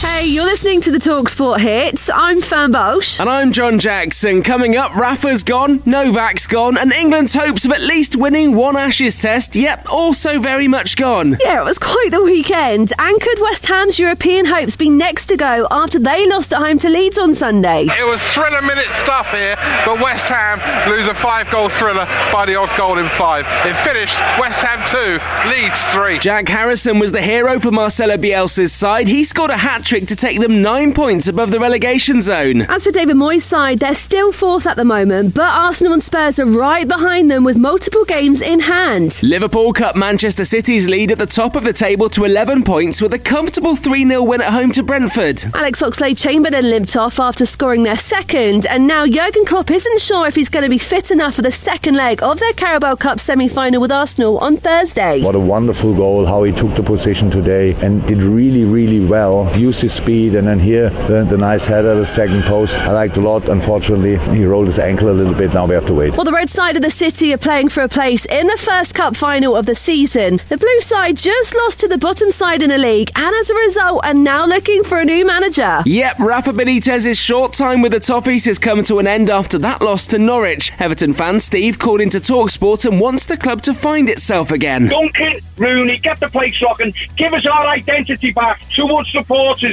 Hey, you're listening to the Talk Sport Hits. I'm Fern Bosch. And I'm John Jackson. Coming up, Rafa's gone, Novak's gone, and England's hopes of at least winning one Ashes test, yep, also very much gone. Yeah, it was quite the weekend. And could West Ham's European hopes be next to go after they lost at home to Leeds on Sunday? It was thriller minute stuff here, but West Ham lose a five goal thriller by the odd goal in five. It finished West Ham 2, Leeds 3. Jack Harrison was the hero for Marcelo Bielsa's side. He scored a hat trick to take them nine points above the relegation zone. As for David Moyes' side, they're still fourth at the moment, but Arsenal and Spurs are right behind them with multiple games in hand. Liverpool cut Manchester City's lead at the top of the table to 11 points with a comfortable 3 0 win at home to Brentford. Alex Oxlade Chamberlain limped off after scoring their second, and now Jurgen Klopp isn't sure if he's going to be fit enough for the second leg of their Carabao Cup semi final with Arsenal on Thursday. What a wonderful goal, how he took the position today and did really, really well. Used his speed and then here the, the nice header, at the second post. I liked a lot. Unfortunately, he rolled his ankle a little bit. Now we have to wait. Well, the red side of the city are playing for a place in the first cup final of the season. The blue side just lost to the bottom side in the league, and as a result, are now looking for a new manager. Yep, Rafa Benitez's short time with the Toffees has come to an end after that loss to Norwich. Everton fan Steve called into Talksport and wants the club to find itself again. Duncan, Rooney, get the place rocking, give us our identity back. Too much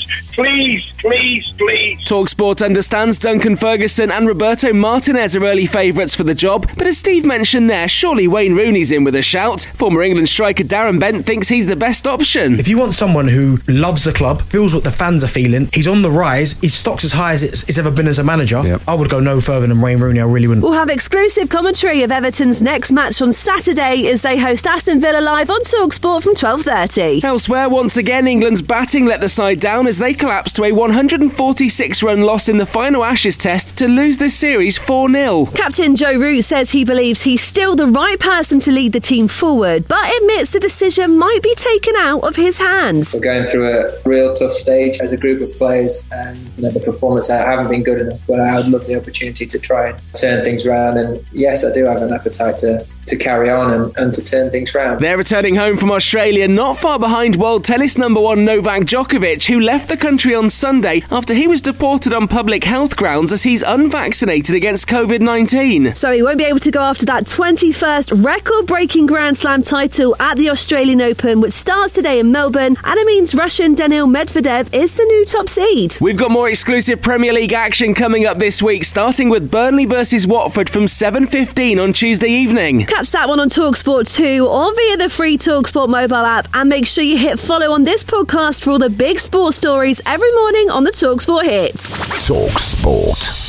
supporters, Please, please, please. Talksport understands Duncan Ferguson and Roberto Martinez are early favourites for the job, but as Steve mentioned there, surely Wayne Rooney's in with a shout. Former England striker Darren Bent thinks he's the best option. If you want someone who loves the club, feels what the fans are feeling, he's on the rise, his stock's as high as it's, it's ever been as a manager, yep. I would go no further than Wayne Rooney. I really wouldn't. We'll have exclusive commentary of Everton's next match on Saturday as they host Aston Villa live on Talksport from 12.30. Elsewhere, once again, England's batting let the side down as they collapsed to a 146 run loss in the final Ashes test to lose this series 4 0. Captain Joe Root says he believes he's still the right person to lead the team forward, but admits the decision might be taken out of his hands. We're going through a real tough stage as a group of players, and you know the performance haven't been good enough. But I would love the opportunity to try and turn things around. And yes, I do have an appetite to to carry on and, and to turn things around. They're returning home from Australia, not far behind world tennis number one Novak Djokovic, who left the country on Sunday after he was deported on public health grounds as he's unvaccinated against COVID 19. So he won't be able to go after that 21st record breaking Grand Slam title at the Australian Open, which starts today in Melbourne, and it means Russian Daniil Medvedev is the new top seed. We've got more exclusive Premier League action coming up this week, starting with Burnley versus Watford from 7.15 on Tuesday evening. Catch that one on Talksport 2 or via the free Talksport mobile app. And make sure you hit follow on this podcast for all the big sports stories every morning on the Talksport Hits. Talksport.